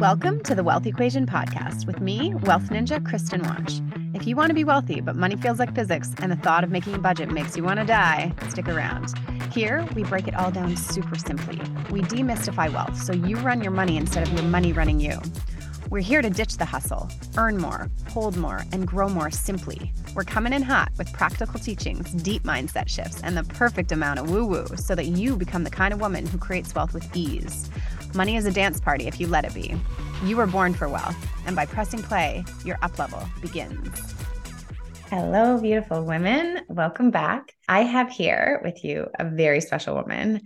Welcome to the Wealth Equation Podcast with me, Wealth Ninja Kristen Watch. If you want to be wealthy, but money feels like physics and the thought of making a budget makes you want to die, stick around. Here, we break it all down super simply. We demystify wealth so you run your money instead of your money running you. We're here to ditch the hustle, earn more, hold more, and grow more simply. We're coming in hot with practical teachings, deep mindset shifts, and the perfect amount of woo woo so that you become the kind of woman who creates wealth with ease. Money is a dance party if you let it be. You were born for wealth, and by pressing play, your up level begins. Hello, beautiful women. Welcome back. I have here with you a very special woman.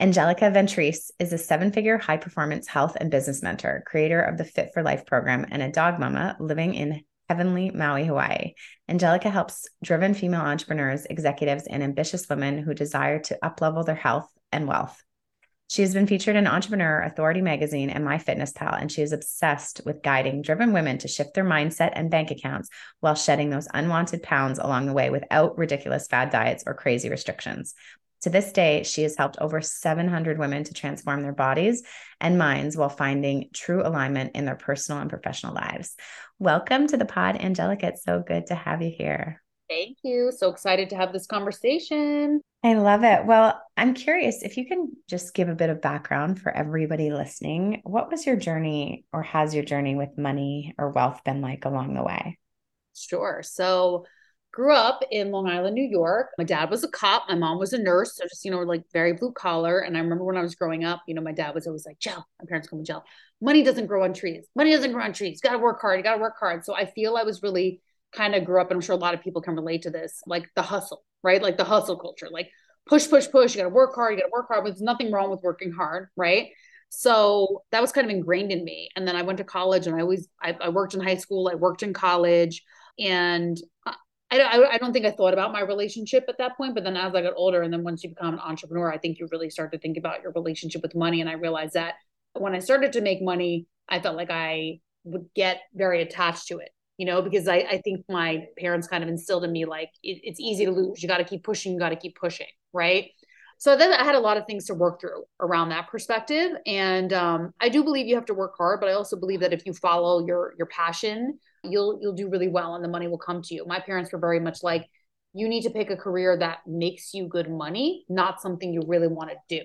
Angelica Ventrice is a seven figure high performance health and business mentor, creator of the Fit for Life program, and a dog mama living in heavenly Maui, Hawaii. Angelica helps driven female entrepreneurs, executives, and ambitious women who desire to uplevel their health and wealth. She has been featured in Entrepreneur, Authority Magazine, and MyFitnessPal, and she is obsessed with guiding driven women to shift their mindset and bank accounts while shedding those unwanted pounds along the way without ridiculous fad diets or crazy restrictions. To this day, she has helped over 700 women to transform their bodies and minds while finding true alignment in their personal and professional lives. Welcome to the pod, Angelica. It's so good to have you here. Thank you. So excited to have this conversation. I love it. Well, I'm curious if you can just give a bit of background for everybody listening. What was your journey or has your journey with money or wealth been like along the way? Sure. So, grew up in Long Island, New York. My dad was a cop, my mom was a nurse, so just, you know, like very blue collar. And I remember when I was growing up, you know, my dad was always like, Jill, my parents call me Jill, money doesn't grow on trees. Money doesn't grow on trees. Got to work hard. You got to work hard. So I feel I was really kind of grew up, and I'm sure a lot of people can relate to this, like the hustle, right? Like the hustle culture, like push, push, push. You got to work hard. You got to work hard. But there's nothing wrong with working hard, right? So that was kind of ingrained in me. And then I went to college, and I always I, I worked in high school. I worked in college, and I, I, I don't think I thought about my relationship at that point. But then as I got older, and then once you become an entrepreneur, I think you really start to think about your relationship with money. And I realized that when I started to make money, I felt like I would get very attached to it you know, because I, I think my parents kind of instilled in me like it, it's easy to lose. You got to keep pushing, you got to keep pushing, right? So then I had a lot of things to work through around that perspective, and um, I do believe you have to work hard, but I also believe that if you follow your your passion, you'll you'll do really well, and the money will come to you. My parents were very much like, you need to pick a career that makes you good money, not something you really want to do,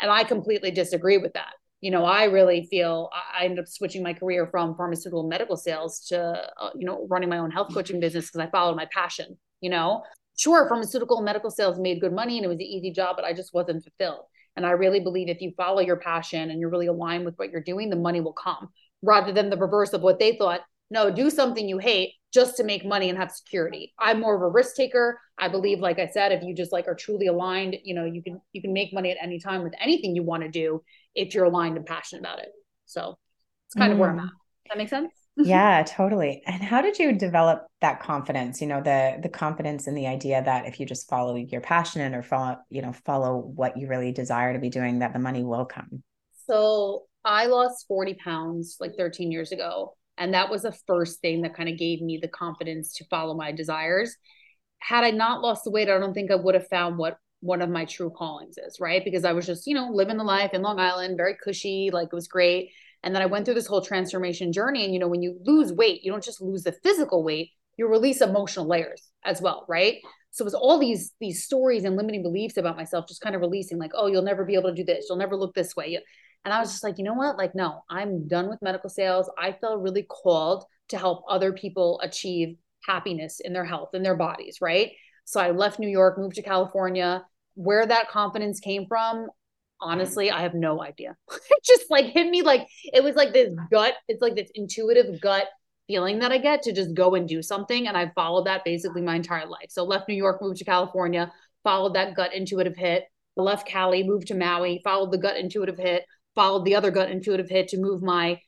and I completely disagree with that you know, I really feel I ended up switching my career from pharmaceutical medical sales to, uh, you know, running my own health coaching business because I followed my passion. You know, sure, pharmaceutical medical sales made good money and it was an easy job, but I just wasn't fulfilled. And I really believe if you follow your passion and you're really aligned with what you're doing, the money will come rather than the reverse of what they thought. No, do something you hate just to make money and have security. I'm more of a risk taker. I believe, like I said, if you just like are truly aligned, you know, you can you can make money at any time with anything you want to do if you're aligned and passionate about it. So it's kind mm. of where I'm mm. at. Does that make sense? yeah, totally. And how did you develop that confidence? You know, the the confidence in the idea that if you just follow your passion or follow, you know, follow what you really desire to be doing, that the money will come. So I lost 40 pounds like 13 years ago. And that was the first thing that kind of gave me the confidence to follow my desires. Had I not lost the weight, I don't think I would have found what one of my true callings is, right? Because I was just, you know, living the life in Long Island, very cushy, like it was great. And then I went through this whole transformation journey. And, you know, when you lose weight, you don't just lose the physical weight, you release emotional layers as well, right? So it was all these these stories and limiting beliefs about myself just kind of releasing, like, oh, you'll never be able to do this, you'll never look this way. And I was just like, you know what? Like, no, I'm done with medical sales. I feel really called to help other people achieve happiness in their health in their bodies, right? So I left New York, moved to California. Where that confidence came from, honestly, I have no idea. it just like hit me like it was like this gut, it's like this intuitive gut feeling that I get to just go and do something. And I followed that basically my entire life. So left New York, moved to California, followed that gut intuitive hit, left Cali, moved to Maui, followed the gut intuitive hit, followed the other gut intuitive hit to move my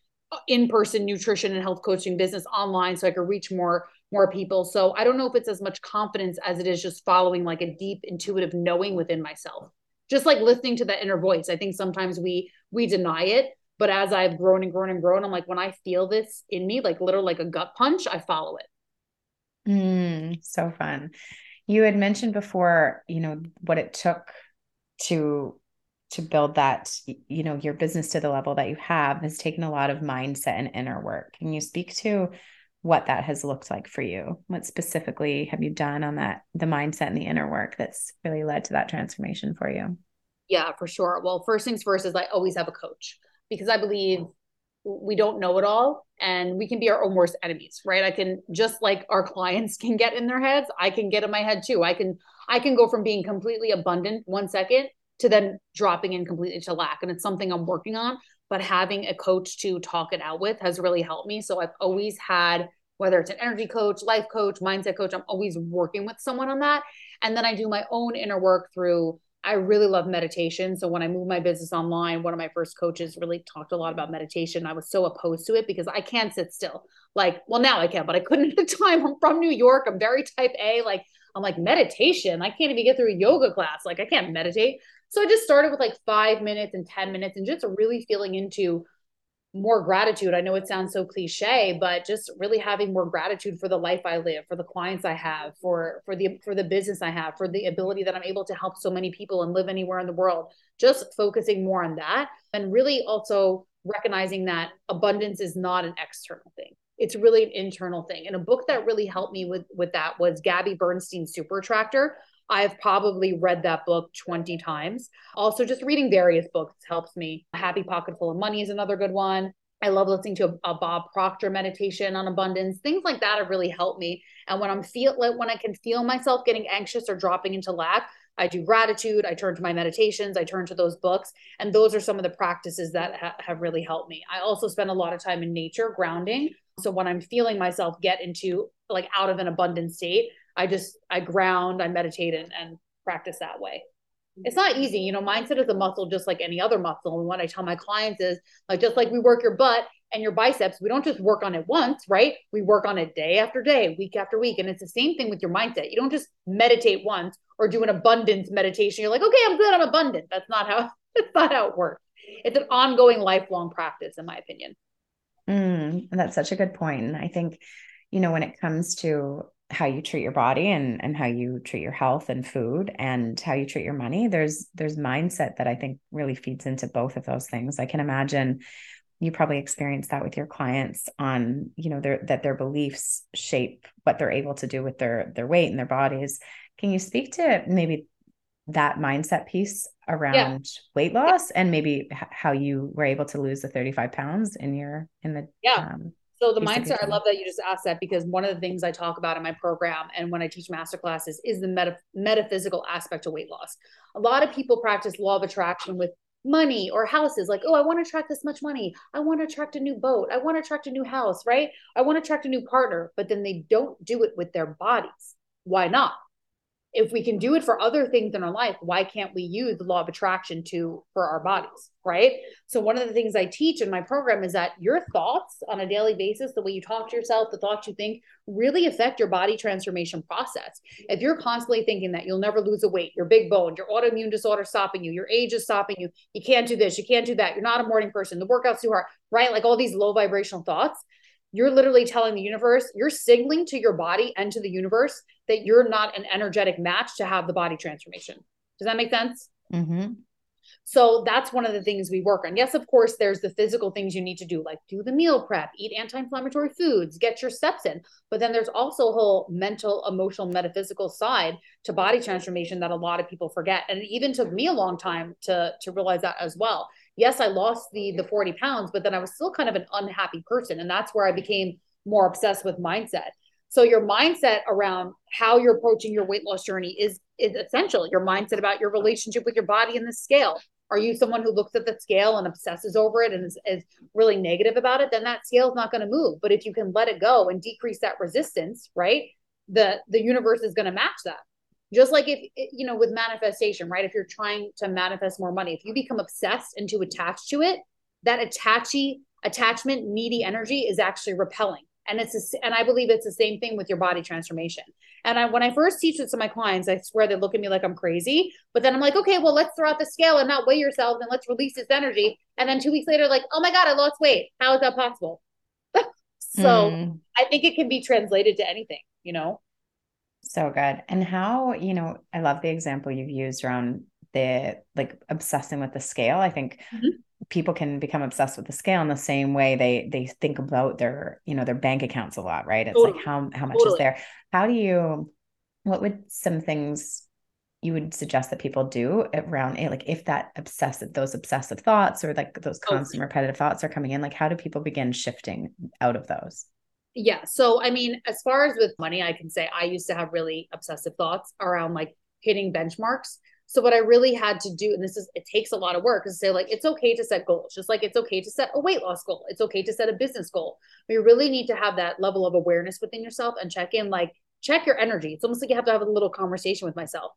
in-person nutrition and health coaching business online so I could reach more more people. So I don't know if it's as much confidence as it is just following like a deep intuitive knowing within myself. Just like listening to that inner voice. I think sometimes we we deny it, but as I've grown and grown and grown, I'm like when I feel this in me, like literally like a gut punch, I follow it. Mm, so fun. You had mentioned before, you know, what it took to to build that you know your business to the level that you have has taken a lot of mindset and inner work. Can you speak to what that has looked like for you? What specifically have you done on that the mindset and the inner work that's really led to that transformation for you? Yeah for sure. Well first things first is i always have a coach because i believe we don't know it all and we can be our own worst enemies right? I can just like our clients can get in their heads i can get in my head too. I can i can go from being completely abundant one second to then dropping in completely to lack and it's something i'm working on but having a coach to talk it out with has really helped me so i've always had whether it's an energy coach life coach mindset coach i'm always working with someone on that and then i do my own inner work through I really love meditation. So when I moved my business online, one of my first coaches really talked a lot about meditation. I was so opposed to it because I can't sit still. Like, well, now I can, but I couldn't at the time. I'm from New York. I'm very type A. Like, I'm like, meditation. I can't even get through a yoga class. Like, I can't meditate. So I just started with like five minutes and 10 minutes and just really feeling into more gratitude. I know it sounds so cliche, but just really having more gratitude for the life I live, for the clients I have, for for the for the business I have, for the ability that I'm able to help so many people and live anywhere in the world. Just focusing more on that and really also recognizing that abundance is not an external thing. It's really an internal thing. And a book that really helped me with with that was Gabby Bernstein's Super Attractor. I've probably read that book 20 times. Also, just reading various books helps me. A Happy Pocket Full of Money is another good one. I love listening to a, a, Bob Proctor meditation on abundance. Things like that have really helped me. And when I'm feel like when I can feel myself getting anxious or dropping into lack, I do gratitude. I turn to my meditations. I turn to those books, and those are some of the practices that ha- have really helped me. I also spend a lot of time in nature, grounding. So when I'm feeling myself get into like out of an abundant state, I just I ground, I meditate and, and practice that way. It's not easy, you know, mindset is a muscle just like any other muscle. And what I tell my clients is like just like we work your butt and your biceps, we don't just work on it once, right? We work on it day after day, week after week. And it's the same thing with your mindset. You don't just meditate once or do an abundance meditation. You're like, okay, I'm good, I'm abundant. That's not how it's not how it works. It's an ongoing lifelong practice, in my opinion. Mm, that's such a good point. And I think, you know, when it comes to how you treat your body and and how you treat your health and food and how you treat your money there's there's mindset that i think really feeds into both of those things. I can imagine you probably experience that with your clients on you know their that their beliefs shape what they're able to do with their their weight and their bodies. Can you speak to maybe that mindset piece around yeah. weight loss and maybe how you were able to lose the 35 pounds in your in the yeah. um, so the mindset, I love that you just asked that because one of the things I talk about in my program and when I teach master classes is the meta- metaphysical aspect of weight loss. A lot of people practice law of attraction with money or houses like oh i want to attract this much money. I want to attract a new boat. I want to attract a new house right? I want to attract a new partner but then they don't do it with their bodies. Why not if we can do it for other things in our life why can't we use the law of attraction to for our bodies right? So one of the things i teach in my program is that your thoughts on a daily basis the way you talk to yourself the thoughts you think really affect your body transformation process. If you're constantly thinking that you'll never lose a weight you're big boned your autoimmune disorder stopping you your age is stopping you you can't do this you can't do that you're not a morning person the workout's too hard right? Like all these low vibrational thoughts you're literally telling the universe, you're signaling to your body and to the universe that you're not an energetic match to have the body transformation. Does that make sense? Mm-hmm. So that's one of the things we work on. Yes, of course, there's the physical things you need to do, like do the meal prep, eat anti inflammatory foods, get your steps in. But then there's also a whole mental, emotional, metaphysical side to body transformation that a lot of people forget. And it even took me a long time to, to realize that as well yes, I lost the the 40 pounds, but then I was still kind of an unhappy person. And that's where I became more obsessed with mindset. So your mindset around how you're approaching your weight loss journey is is essential. Your mindset about your relationship with your body and the scale. Are you someone who looks at the scale and obsesses over it and is, is really negative about it? Then that scale is not going to move. But if you can let it go and decrease that resistance, right? The the universe is going to match that just like if you know with manifestation right if you're trying to manifest more money if you become obsessed and too attached to it that attachy attachment needy energy is actually repelling and it's a, and i believe it's the same thing with your body transformation. And I, when i first teach it to my clients i swear they look at me like i'm crazy but then i'm like okay well let's throw out the scale and not weigh yourself and let's release this energy. And then two weeks later like oh my god i lost weight. How is that possible? So mm. i think it can be translated to anything you know? So good. And how, you know, I love the example you've used around the like obsessing with the scale. I think mm-hmm. people can become obsessed with the scale in the same way they they think about their, you know, their bank accounts a lot, right? It's totally. like how how much totally. is there? How do you what would some things you would suggest that people do around it like if that obsessive those obsessive thoughts or like those constant repetitive thoughts are coming in like how do people begin shifting out of those yeah so i mean as far as with money i can say i used to have really obsessive thoughts around like hitting benchmarks so what I really had to do, and this is it takes a lot of work, is say like it's okay to set goals, just like it's okay to set a weight loss goal. It's okay to set a business goal. You really need to have that level of awareness within yourself and check in, like check your energy. It's almost like you have to have a little conversation with myself.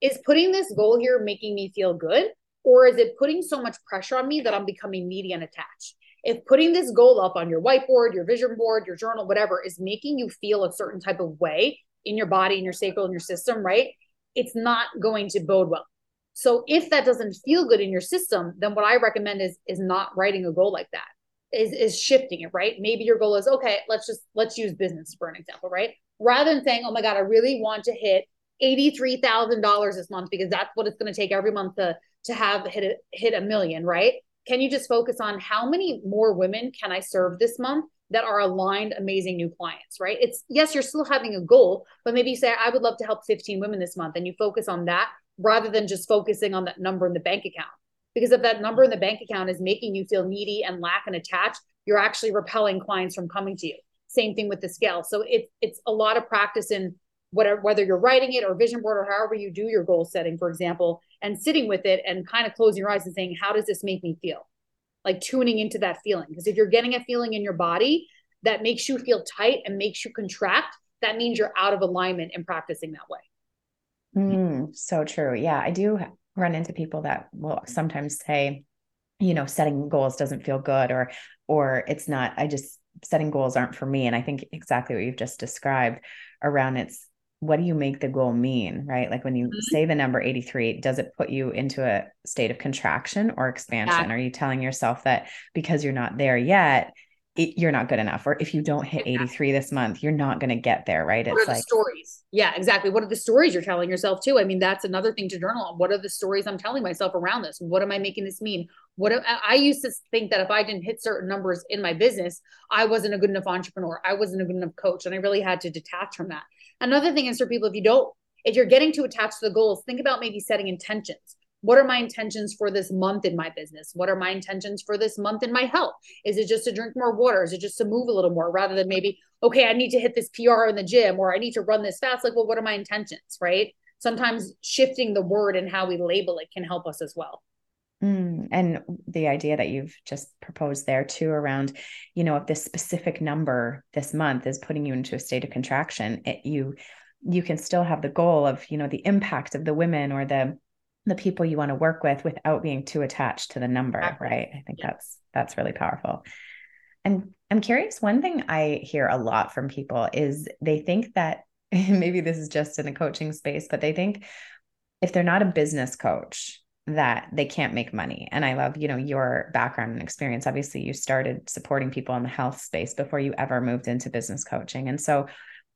Is putting this goal here making me feel good? Or is it putting so much pressure on me that I'm becoming needy and attached? If putting this goal up on your whiteboard, your vision board, your journal, whatever, is making you feel a certain type of way in your body, in your sacral, in your system, right? It's not going to bode well. So if that doesn't feel good in your system, then what I recommend is is not writing a goal like that. Is is shifting it, right? Maybe your goal is okay, let's just let's use business for an example, right? Rather than saying, "Oh my god, I really want to hit $83,000 this month because that's what it's going to take every month to to have hit a, hit a million, right? Can you just focus on how many more women can I serve this month that are aligned, amazing new clients, right? It's yes, you're still having a goal, but maybe you say, I would love to help 15 women this month, and you focus on that rather than just focusing on that number in the bank account. Because if that number in the bank account is making you feel needy and lack and attached, you're actually repelling clients from coming to you. Same thing with the scale. So it's it's a lot of practice in whatever whether you're writing it or vision board or however you do your goal setting, for example, and sitting with it and kind of closing your eyes and saying, how does this make me feel? Like tuning into that feeling. Because if you're getting a feeling in your body that makes you feel tight and makes you contract, that means you're out of alignment and practicing that way. Mm, so true. Yeah, I do run into people that will sometimes say, you know, setting goals doesn't feel good or or it's not I just setting goals aren't for me and I think exactly what you've just described around it's what do you make the goal mean, right? Like when you mm-hmm. say the number 83, does it put you into a state of contraction or expansion? Yeah. Are you telling yourself that because you're not there yet, it, you're not good enough? Or if you don't hit 83 this month you're not going to get there right? What it's like stories? Yeah exactly. What are the stories you're telling yourself too? I mean that's another thing to journal on. What are the stories i'm telling myself around this? What am i making this mean? What am, i used to think that if i didn't hit certain numbers in my business i wasn't a good enough entrepreneur. I wasn't a good enough coach and i really had to detach from that another thing is for people if you don't if you're getting too attached to the goals think about maybe setting intentions what are my intentions for this month in my business? What are my intentions for this month in my health? Is it just to drink more water? Is it just to move a little more rather than maybe, okay, I need to hit this PR in the gym or I need to run this fast? Like, well, what are my intentions? Right. Sometimes shifting the word and how we label it can help us as well. Mm, and the idea that you've just proposed there too around, you know, if this specific number this month is putting you into a state of contraction, it, you you can still have the goal of, you know, the impact of the women or the the people you want to work with without being too attached to the number exactly. right i think yeah. that's that's really powerful and i'm curious one thing i hear a lot from people is they think that maybe this is just in the coaching space but they think if they're not a business coach that they can't make money. And i love you know your background and experience. Obviously you started supporting people in the health space before you ever moved into business coaching. And so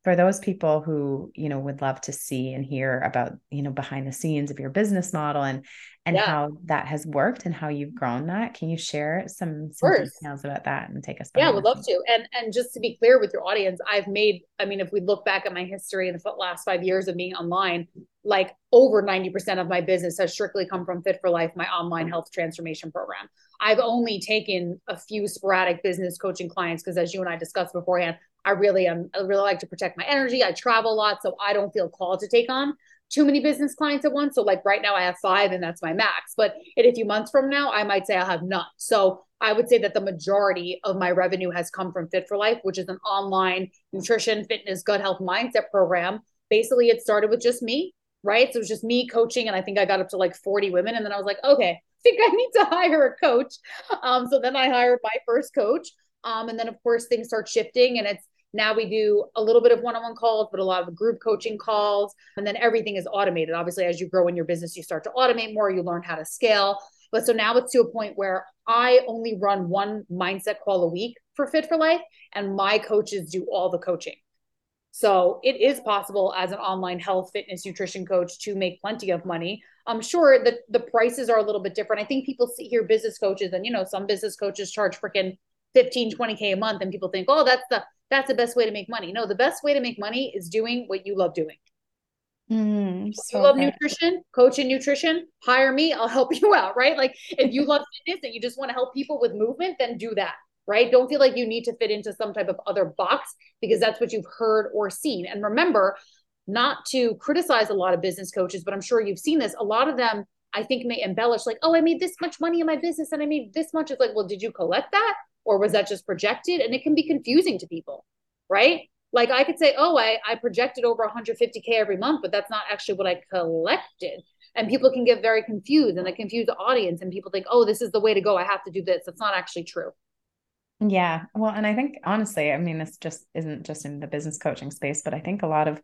for those people who you know would love to see and hear about you know behind the scenes of your business model and and yeah. how that has worked and how you've grown that can you share some, some details about that and take us yeah would love to. And and just to be clear with your audience i've made i mean if we look back at my history in the last five years of being online like over 90% of my business has strictly come from fit for life my online health transformation program. I've only taken a few sporadic business coaching clients because as you and i discussed beforehand I really am, I really like to protect my energy. I travel a lot, so I don't feel called to take on too many business clients at once. So, like right now, I have five, and that's my max. But in a few months from now, I might say I'll have none. So, I would say that the majority of my revenue has come from Fit for Life, which is an online nutrition, fitness, gut health mindset program. Basically, it started with just me, right? So it was just me coaching, and I think I got up to like 40 women. And then I was like, okay, I think I need to hire a coach. Um, so then I hired my first coach. Um, and then of course things start shifting and it's now we do a little bit of one-on-one calls, but a lot of group coaching calls. And then everything is automated. Obviously, as you grow in your business, you start to automate more, you learn how to scale. But so now it's to a point where I only run one mindset call a week for Fit for Life, and my coaches do all the coaching. So it is possible as an online health, fitness, nutrition coach to make plenty of money. I'm sure that the prices are a little bit different. I think people see here business coaches and you know some business coaches charge freaking 15 20k a month and people think oh that's the that's the best way to make money no the best way to make money is doing what you love doing Mm, so you love good. nutrition, coaching nutrition, hire me. I'll help you out, right? Like if you love fitness and you just want to help people with movement, then do that, right? Don't feel like you need to fit into some type of other box because that's what you've heard or seen. And remember, not to criticize a lot of business coaches, but I'm sure you've seen this. A lot of them, I think, may embellish, like, oh, I made this much money in my business and I made this much. It's like, well, did you collect that? Or was that just projected? And it can be confusing to people, right? Like I could say, oh, I, I projected over 150K every month, but that's not actually what I collected. And people can get very confused and they confuse the audience and people think, oh, this is the way to go. I have to do this. That's not actually true. Yeah. Well, and I think honestly, I mean, this just isn't just in the business coaching space, but I think a lot of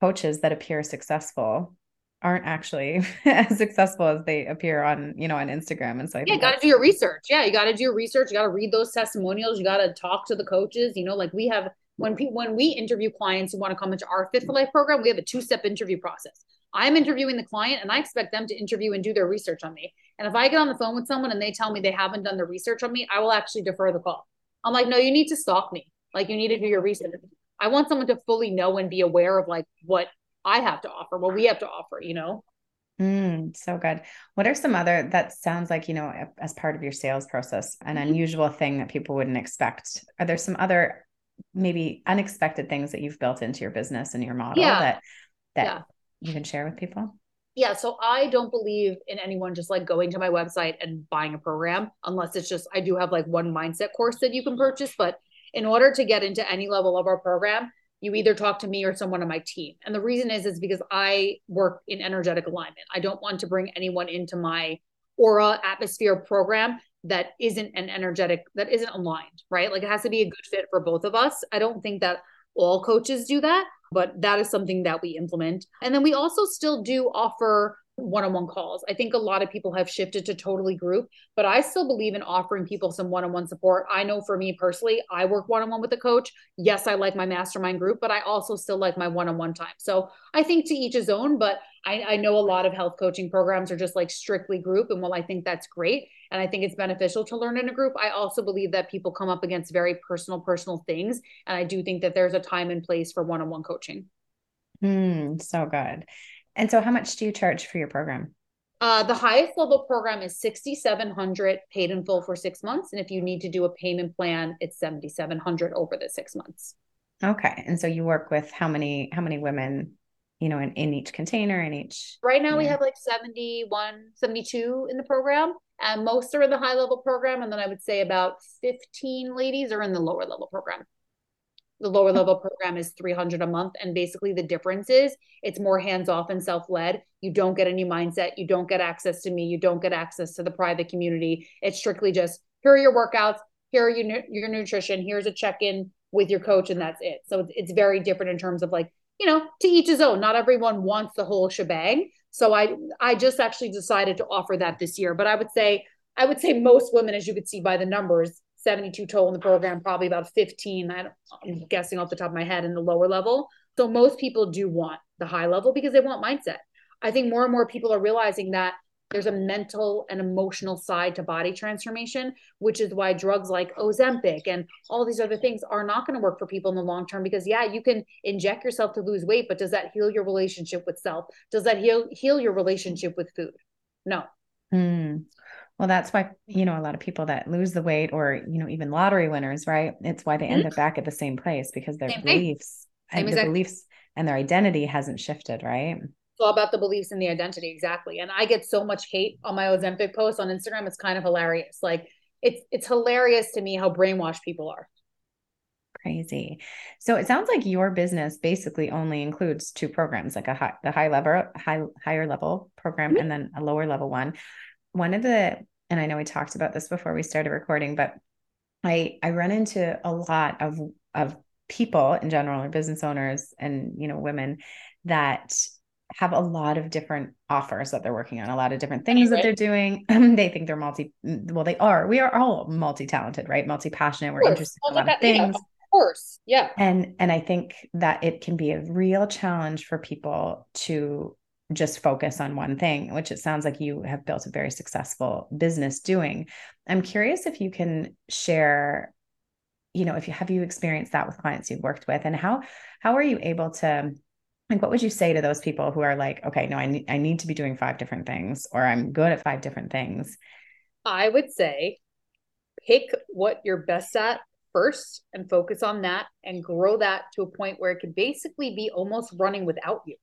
coaches that appear successful aren't actually as successful as they appear on you know on instagram and so yeah you got to do your research. Yeah you got to do your research. You got to read those testimonials. You got to talk to the coaches. You know like we have when people when we interview clients who want to come into our fit for life program we have a two-step interview process. I'm interviewing the client and i expect them to interview and do their research on me. And if i get on the phone with someone and they tell me they haven't done the research on me i will actually defer the call. I'm like no you need to stalk me. Like you need to do your research. I want someone to fully know and be aware of like what i have to offer what we have to offer you know Mm, so good. What are some other that sounds like, you know, as part of your sales process, an mm-hmm. unusual thing that people wouldn't expect? Are there some other maybe unexpected things that you've built into your business and your model yeah. that that yeah. you can share with people? Yeah, so I don't believe in anyone just like going to my website and buying a program unless it's just I do have like one mindset course that you can purchase, but in order to get into any level of our program, you either talk to me or someone on my team. And the reason is is because I work in energetic alignment. I don't want to bring anyone into my aura atmosphere program that isn't an energetic that isn't aligned right like it has to be a good fit for both of us i don't think that all coaches do that but that is something that we implement and then we also still do offer one-on-one calls. I think a lot of people have shifted to totally group, but I still believe in offering people some one-on-one support. I know for me personally, I work one-on-one with a coach. Yes, I like my mastermind group, but I also still like my one-on-one time. So I think to each his own, but I, I know a lot of health coaching programs are just like strictly group. And while I think that's great, and I think it's beneficial to learn in a group, I also believe that people come up against very personal, personal things. And I do think that there's a time and place for one-on-one coaching. Mm, so good. And so, how much do you charge for your program? Uh, the highest level program is 6700 paid in full for six months. And if you need to do a payment plan, it's 7700 over the six months. Okay. And so you work with how many, how many women, you know, in, in each container in each? Right now we have like 71, 72 in the program and most are in the high level program. And then I would say about 15 ladies are in the lower level program the lower level program is 300 a month. And basically the difference is it's more hands off and self led you don't get any mindset. You don't get access to me. You don't get access to the private community. It's strictly just here are your workouts. Here are your, your nutrition. Here's a check in with your coach and that's it. So it's, it's very different in terms of like you know to each his own. Not everyone wants the whole shebang. So i i just actually decided to offer that this year. But i would say i would say most women as you could see by the numbers 72 total in the program, probably about 15. I am guessing off the top of my head in the lower level. So most people do want the high level because they want mindset. I think more and more people are realizing that there's a mental and emotional side to body transformation, which is why drugs like Ozempic and all these other things are not going to work for people in the long term. Because yeah, you can inject yourself to lose weight, but does that heal your relationship with self? Does that heal heal your relationship with food? No. Hmm. Well, that's why, you know, a lot of people that lose the weight or, you know, even lottery winners, right? It's why they end mm-hmm. up back at the same place because their same beliefs and their exactly. beliefs and their identity hasn't shifted, right? It's all about the beliefs and the identity. Exactly. And I get so much hate on my Ozempic posts on Instagram. It's kind of hilarious. Like it's, it's hilarious to me how brainwashed people are. Crazy. So it sounds like your business basically only includes two programs, like a high, the high level, high, higher level program, mm-hmm. and then a lower level one one of the and I know we talked about this before we started recording, but I I run into a lot of of people in general or business owners and you know women that have a lot of different offers that they're working on, a lot of different things right. that they're doing. they think they're multi well, they are. We are all multi-talented, right? Multi-passionate. We're interested in a lot of things. Yeah, of course. Yeah. And and I think that it can be a real challenge for people to just focus on one thing, which it sounds like you have built a very successful business doing. I'm curious if you can share, you know, if you have you experienced that with clients you've worked with and how how are you able to like what would you say to those people who are like, okay, no, I need I need to be doing five different things or I'm good at five different things? I would say pick what you're best at first and focus on that and grow that to a point where it could basically be almost running without you.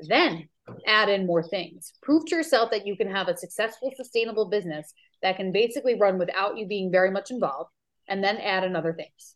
Then add in more things. Prove to yourself that you can have a successful, sustainable business that can basically run without you being very much involved, and then add in other things.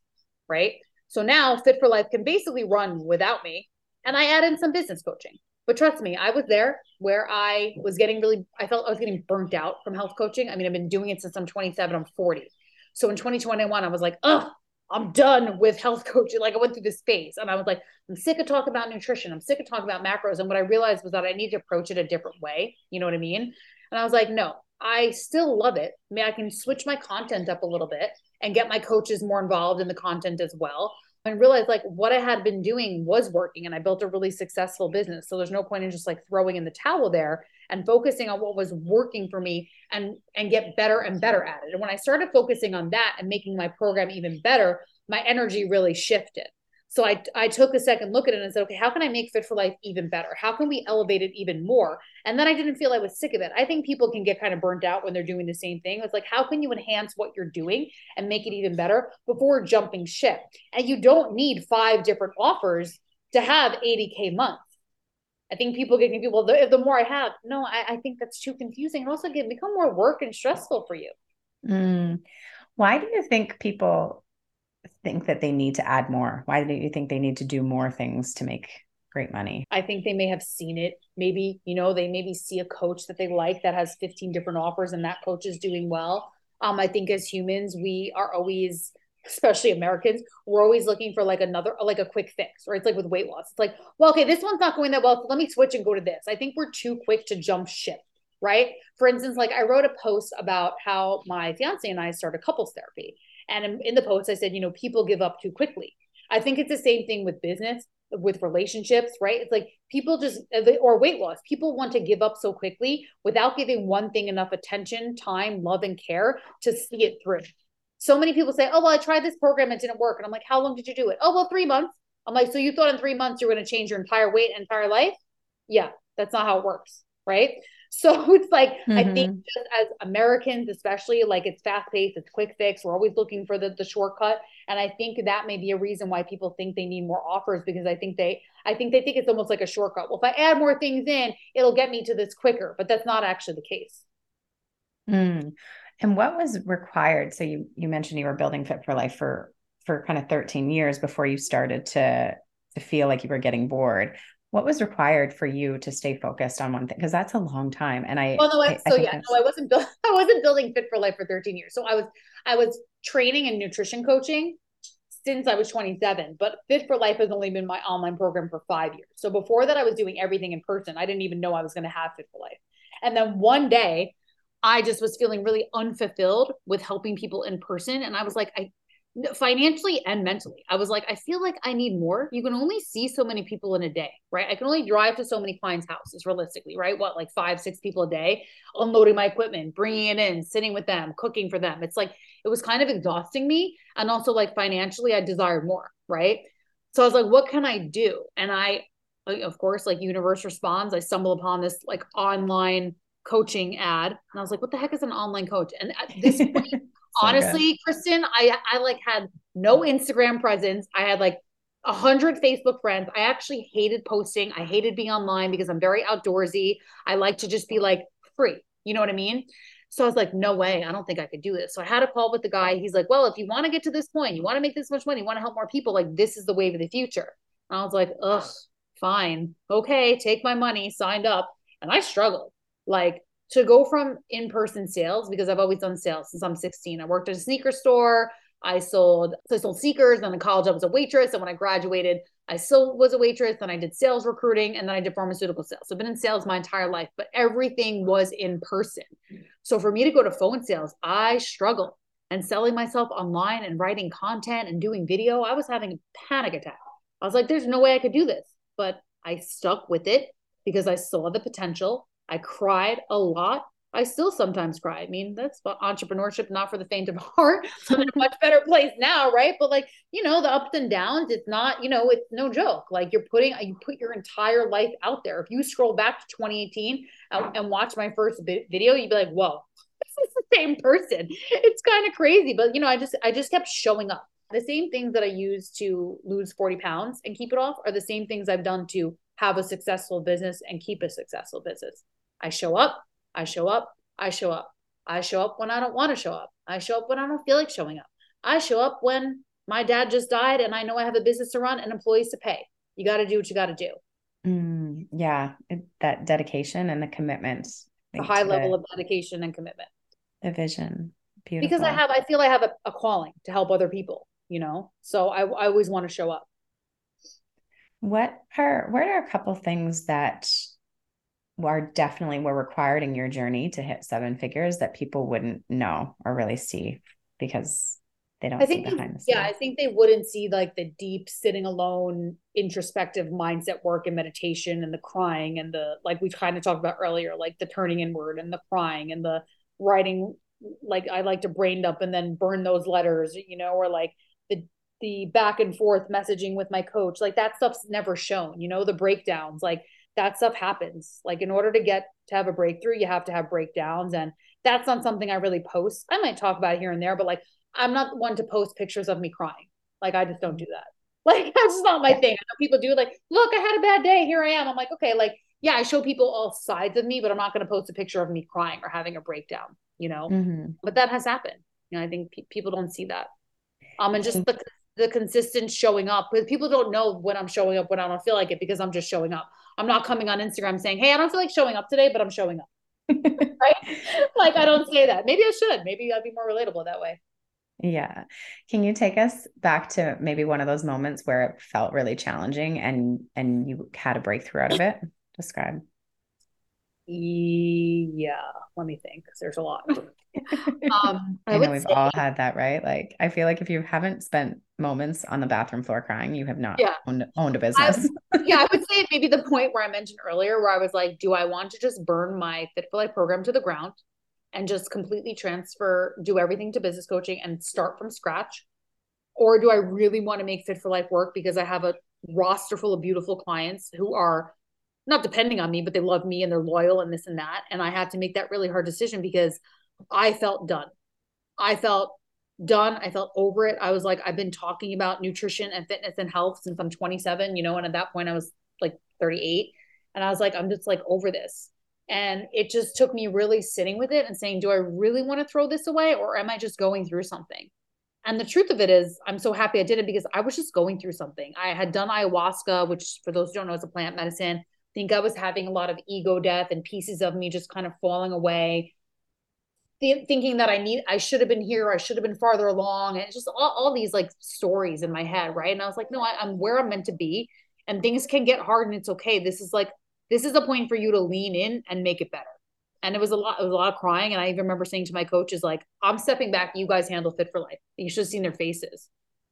Right. So now Fit for Life can basically run without me, and I add in some business coaching. But trust me, I was there where I was getting really, I felt I was getting burnt out from health coaching. I mean, I've been doing it since I'm 27, I'm 40. So in 2021, I was like, oh, I'm done with health coaching. Like I went through this phase and I was like, I'm sick of talking about nutrition. I'm sick of talking about macros. And what I realized was that I need to approach it a different way. You know what I mean? And I was like, no, I still love it. I mean, I can switch my content up a little bit and get my coaches more involved in the content as well and realized like what I had been doing was working and I built a really successful business. So there's no point in just like throwing in the towel there and focusing on what was working for me and and get better and better at it. And when I started focusing on that and making my program even better, my energy really shifted. So I, I took a second look at it and said, okay, how can I make Fit for Life even better? How can we elevate it even more? And then I didn't feel I was sick of it. I think people can get kind of burnt out when they're doing the same thing. It's like, how can you enhance what you're doing and make it even better before jumping ship? And you don't need five different offers to have 80K months. I think people get. Well, the, the more I have, no, I, I think that's too confusing. And also can become more work and stressful for you. Mm. Why do you think people think that they need to add more? Why do you think they need to do more things to make great money? I think they may have seen it. Maybe, you know, they maybe see a coach that they like that has 15 different offers and that coach is doing well. Um, I think as humans, we are always, especially Americans, we're always looking for like another, like a quick fix, or it's like with weight loss. It's like, well, okay, this one's not going that well. So let me switch and go to this. I think we're too quick to jump ship right? For instance, like I wrote a post about how my fiance and I started couples therapy. And in the post, I said, you know, people give up too quickly. I think it's the same thing with business, with relationships, right? It's like people just, uh, or weight loss, people want to give up so quickly without giving one thing enough attention, time, love, and care to see it through. So many people say, oh, well, I tried this program, it didn't work. And I'm like, how long did you do it? Oh, well, three months. I'm like, so you thought in three months you're going to change your entire weight, entire life? Yeah, that's not how it works, right? So it's like mm-hmm. I think mm-hmm. just as Americans, especially like it's fast paced, it's quick fix. We're always looking for the the shortcut, and I think that may be a reason why people think they need more offers because I think they I think they think it's almost like a shortcut. Well, if I add more things in, it'll get me to this quicker, but that's not actually the case. Mm. And what was required? So you you mentioned you were building Fit for Life for for kind of 13 years before you started to to feel like you were getting bored what was required for you to stay focused on one thing? Because that's a long time and i well no I, so I yeah no i wasn't building i wasn't building fit for life for 13 years. So i was i was training and nutrition coaching since i was 27 but fit for life has only been my online program for five years. So before that i was doing everything in person. I didn't even know i was going to have fit for life. And then one day I just was feeling really unfulfilled with helping people in person. And I was like, I financially and mentally. I was like, I feel like I need more. You can only see so many people in a day, right? I can only drive to so many clients' houses realistically, right? What, like five, six people a day, unloading my equipment, bringing it in, sitting with them, cooking for them. It's like, it was kind of exhausting me. And also, like, financially, I desired more, right? So I was like, what can I do? And I, of course, like Universe responds, I stumble upon this like online coaching ad. And I was like, what the heck is an online coach? And at this point, honestly, Kristen, I I like had no Instagram presence. I had like a hundred Facebook friends. I actually hated posting. I hated being online because I'm very outdoorsy. I like to just be like free. You know what I mean? So I was like, no way, I don't think I could do this. So I had a call with the guy. He's like, well, if you want to get to this point, you want to make this much money, you want to help more people, like this is the wave of the future. And I was like, ugh, fine. Okay, take my money, signed up. And I struggled. Like to go from in-person sales because I've always done sales since I'm 16. I worked at a sneaker store. I sold so I sold sneakers. Then in college I was a waitress, and when I graduated, I still was a waitress. Then I did sales recruiting, and then I did pharmaceutical sales. So I've been in sales my entire life, but everything was in person. So for me to go to phone sales, I struggled. And selling myself online and writing content and doing video, I was having a panic attack. I was like, "There's no way I could do this," but I stuck with it because I saw the potential. I cried a lot. I still sometimes cry. I mean, that's entrepreneurship, not for the faint of heart. I'm in a much better place now, right? But like, you know, the ups and downs, it's not, you know, it's no joke. Like you're putting, you put your entire life out there. If you scroll back to 2018 and, and watch my first video, you'd be like, whoa, this is the same person. It's kind of crazy. But, you know, I just, I just kept showing up. The same things that I use to lose 40 pounds and keep it off are the same things I've done to have a successful business and keep a successful business. I show up, I show up, I show up. I show up when I don't want to show up. I show up when I don't feel like showing up. I show up when my dad just died and I know I have a business to run and employees to pay. You got to do what you got to do. Mm, yeah, it, that dedication and the commitment. A high level the, of dedication and commitment. The vision. Beautiful. Because I have, I feel I have a, a calling to help other people, you know? So I, I always want to show up. What are, what are a couple things that are definitely were required in your journey to hit seven figures that people wouldn't know or really see because they don't I think behind the scenes. Yeah, I think they wouldn't see like the deep sitting alone introspective mindset work and meditation and the crying and the like we kind of talked about earlier, like the turning inward and the crying and the writing like I like to brain dump and then burn those letters, you know, or like the the back and forth messaging with my coach. Like that stuff's never shown, you know, the breakdowns. Like that stuff happens. Like in order to get to have a breakthrough, you have to have breakdowns. And that's not something I really post. I might talk about here and there, but like I'm not one to post pictures of me crying. Like I just don't do that. Like that's just not my thing. I know people do like, look, I had a bad day. Here I am. I'm like, okay, like, yeah, I show people all sides of me, but I'm not going to post a picture of me crying or having a breakdown, you know? Mm-hmm. But that has happened. You know, I think pe- people don't see that. Um, and just the the consistent showing up because people don't know when I'm showing up when I don't feel like it because I'm just showing up. I'm not coming on Instagram saying, Hey, I don't feel like showing up today, but I'm showing up. right? Like I don't say that. Maybe I should. Maybe I'd be more relatable that way. Yeah. Can you take us back to maybe one of those moments where it felt really challenging and and you had a breakthrough out of it? Describe. Yeah, let me think because there's a lot. um, I, I know we've say, all had that, right? Like, I feel like if you haven't spent moments on the bathroom floor crying, you have not yeah. owned, owned a business. I, yeah, I would say maybe the point where I mentioned earlier, where I was like, do I want to just burn my Fit for Life program to the ground and just completely transfer, do everything to business coaching and start from scratch? Or do I really want to make Fit for Life work because I have a roster full of beautiful clients who are not depending on me, but they love me and they're loyal and this and that. And I had to make that really hard decision because I felt done. I felt done. I felt over it. I was like, I've been talking about nutrition and fitness and health since I'm 27, you know, and at that point I was like 38. And I was like, I'm just like over this. And it just took me really sitting with it and saying, do I really want to throw this away or am I just going through something? And the truth of it is, I'm so happy I did it because I was just going through something. I had done ayahuasca, which for those who don't know is a plant medicine think I was having a lot of ego death and pieces of me just kind of falling away. Th- thinking that I need, I should have been here, I should have been farther along, and it's just all, all these like stories in my head, right? And I was like, no, I, I'm where I'm meant to be, and things can get hard, and it's okay. This is like, this is a point for you to lean in and make it better. And it was a lot, it was a lot of crying, and I even remember saying to my coaches, like, I'm stepping back. You guys handle Fit for Life. You should have seen their faces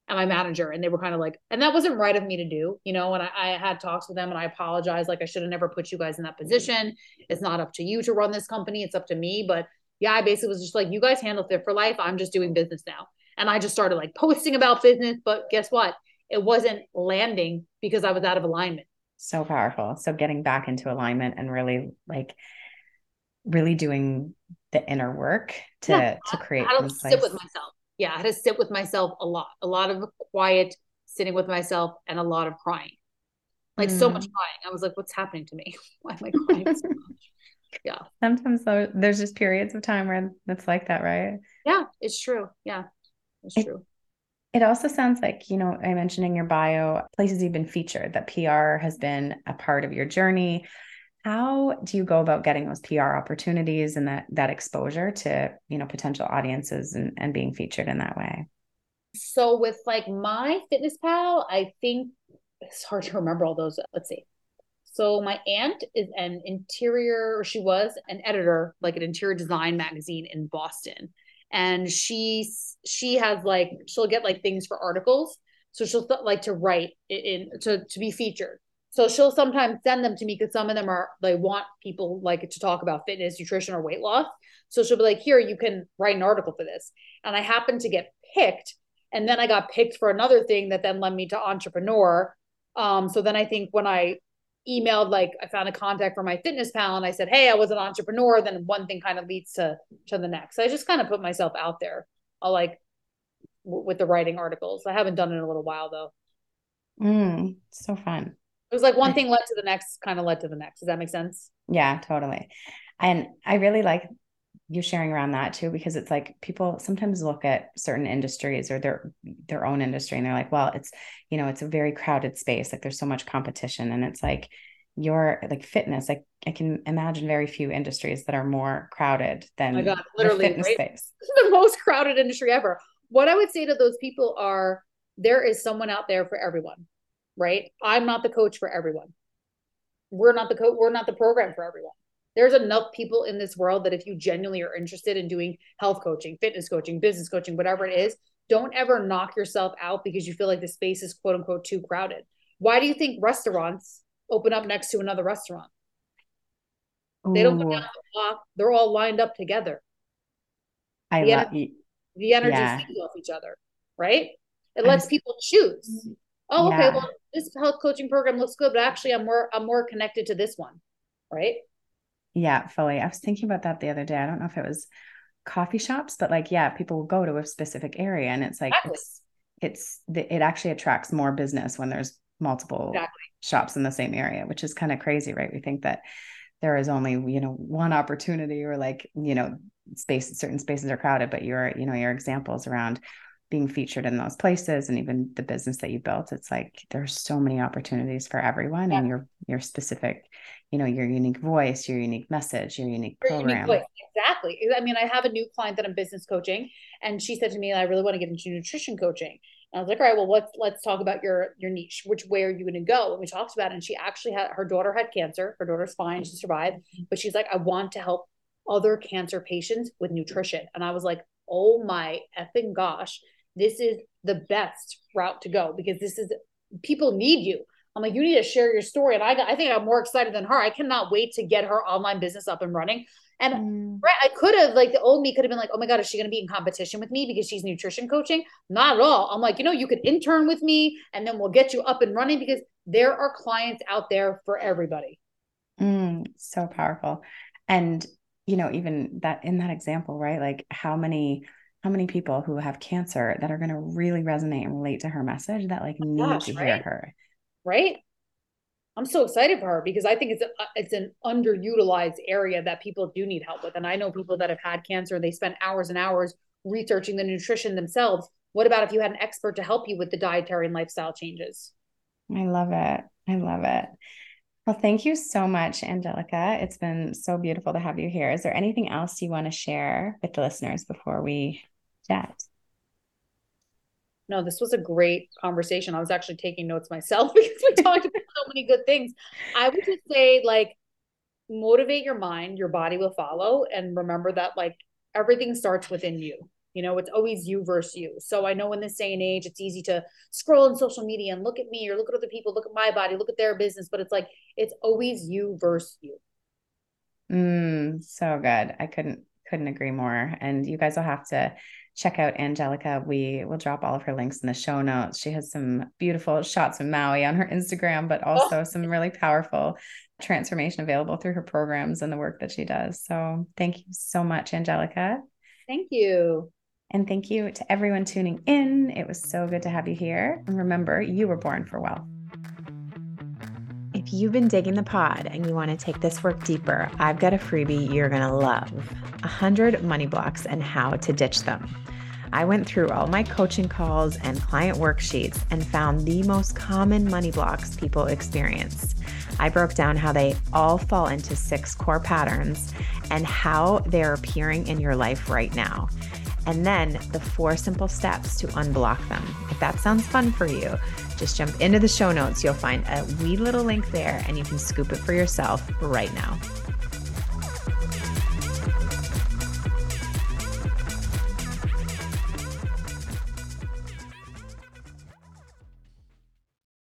and my manager and they were kind of like and that wasn't right of me to do you know and I, I, had talks with them and i apologized like i should have never put you guys in that position. It's not up to you to run this company it's up to me but yeah i basically was just like you guys handle fit for life i'm just doing business now. And i just started like posting about business but guess what? It wasn't landing because i was out of alignment. So powerful. So getting back into alignment and really like really doing the inner work to yeah, to create I, I sit with myself yeah, I had to sit with myself a lot, a lot of quiet sitting with myself and a lot of crying. Like mm. so much mm. crying. I was like, what's happening to me? Why am I crying so much? Yeah. Sometimes though, there's just periods of time where it's like that, right? Yeah, it's true. Yeah, it's it, true. It also sounds like, you know, I mentioned in your bio places you've been featured, that PR has been a part of your journey how do you go about getting those PR opportunities and that that exposure to you know potential audiences and, and being featured in that way? So with like my fitness pal, I think it's hard to remember all those. Let's see. So my aunt is an interior, or she was an editor, like an interior design magazine in Boston. And she's she has like she'll get like things for articles. So she'll like to write in to to be featured. So she'll sometimes send them to me because some of them are they want people like to talk about fitness, nutrition, or weight loss. So she'll be like, here, you can write an article for this. And I happened to get picked. And then I got picked for another thing that then led me to entrepreneur. Um, so then I think when I emailed, like I found a contact for MyFitnessPal, and I said, Hey, I was an entrepreneur, then one thing kind of leads to to the next. So I just kind of put myself out there. I'll like w- with the writing articles. I haven't done it in a little while though. Mm, so fun. It was like one thing led to the next, kind of led to the next. Does that make sense? Yeah, totally. And I really like you sharing around that too because it's like people sometimes look at certain industries or their their own industry and they're like well it's you know it's a very crowded space like there's so much competition and it's like your like fitness like I can imagine very few industries that are more crowded than oh my God, literally fitness right? space. The most crowded industry ever. What I would say to those people are there is someone out there for everyone, right? I'm not the coach for everyone. We're not the coach, we're not the program for everyone. There's enough people in this world that if you genuinely are interested in doing health coaching, fitness coaching, business coaching, whatever it is, don't ever knock yourself out because you feel like the space is quote unquote too crowded. Why do you think restaurants open up next to another restaurant? They don't go down the block. They're all lined up together. I Yeah. love you. The energy Yeah. feeds off each other, right? It lets people choose. Oh, okay. Well, this health coaching program looks good, but actually, I'm more I'm more connected to this one, right? Yeah, fully. I was thinking about that the other day. I don't know if it was coffee shops, but like, yeah, people will go to a specific area and it's like Exactly. it's it's the, it actually attracts more business when there's multiple Exactly. shops in the same area, which is kind of crazy, right? We think that there is only, you know, one opportunity or like, you know, space certain spaces are crowded, but your, you know, your examples around being featured in those places and even the business that you built, it's like there's so many opportunities for everyone Yeah. and your your specific you know your unique voice your unique message your unique Your unique program voice. Exactly. I mean, I have a new client that I'm business coaching, and she said to me, "I really want to get into nutrition coaching." And I was like, "All right, well, let's let's talk about your your niche. Which way are you going to go?" And we talked about it. And she actually had her daughter had cancer. Her daughter's fine; she survived. But she's like, "I want to help other cancer patients with nutrition." And I was like, "Oh my effing gosh, this is the best route to go because this is people need you." I'm like, you need to share your story. And I got, I think I'm more excited than her. I cannot wait to get her online business up and running. And Mm, right, I could have like the old me could have been like, oh my God, is she gonna be in competition with me because she's nutrition coaching? Not at all. I'm like, you know, you could intern with me and then we'll get you up and running because there are clients out there for everybody. mm, so powerful and you know even that in that example right like how many how many people who have cancer that are going to really resonate and relate to her message that like oh need gosh, to hear right? her right? I'm so excited for her because I think it's a, it's an underutilized area that people do need help with. And I know people that have had cancer, they spend hours and hours researching the nutrition themselves. What about if you had an expert to help you with the dietary and lifestyle changes? i love it i love it well thank you so much angelica it's been so beautiful to have you here is there anything else you want to share with the listeners before we chat No, this was a great conversation. I was actually taking notes myself because we talked about so many good things. I would just say, like, motivate your mind, your body will follow. And remember that, like, everything starts within you. You know, it's always you versus you. So I know in this day and age, it's easy to scroll on social media and look at me or look at other people, look at my body, look at their business, but it's like, it's always you versus you. Mm, so good. I couldn't couldn't agree more. And you guys will have to check out Angelica. We will drop all of her links in the show notes. She has some beautiful shots of Maui on her Instagram, but oh. also some really powerful transformation available through her programs and the work that she does. So thank you so much, Angelica. Thank you. And thank you to everyone tuning in. It was so good to have you here. And remember, you were born for wealth. If you've been digging the pod and you want to take this work deeper, I've got a freebie you're going to love 100 money blocks and how to ditch them. I went through all my coaching calls and client worksheets and found the most common money blocks people experience. I broke down how they all fall into six core patterns and how they're appearing in your life right now. And then the four simple steps to unblock them. If that sounds fun for you, just jump into the show notes. You'll find a wee little link there and you can scoop it for yourself right now.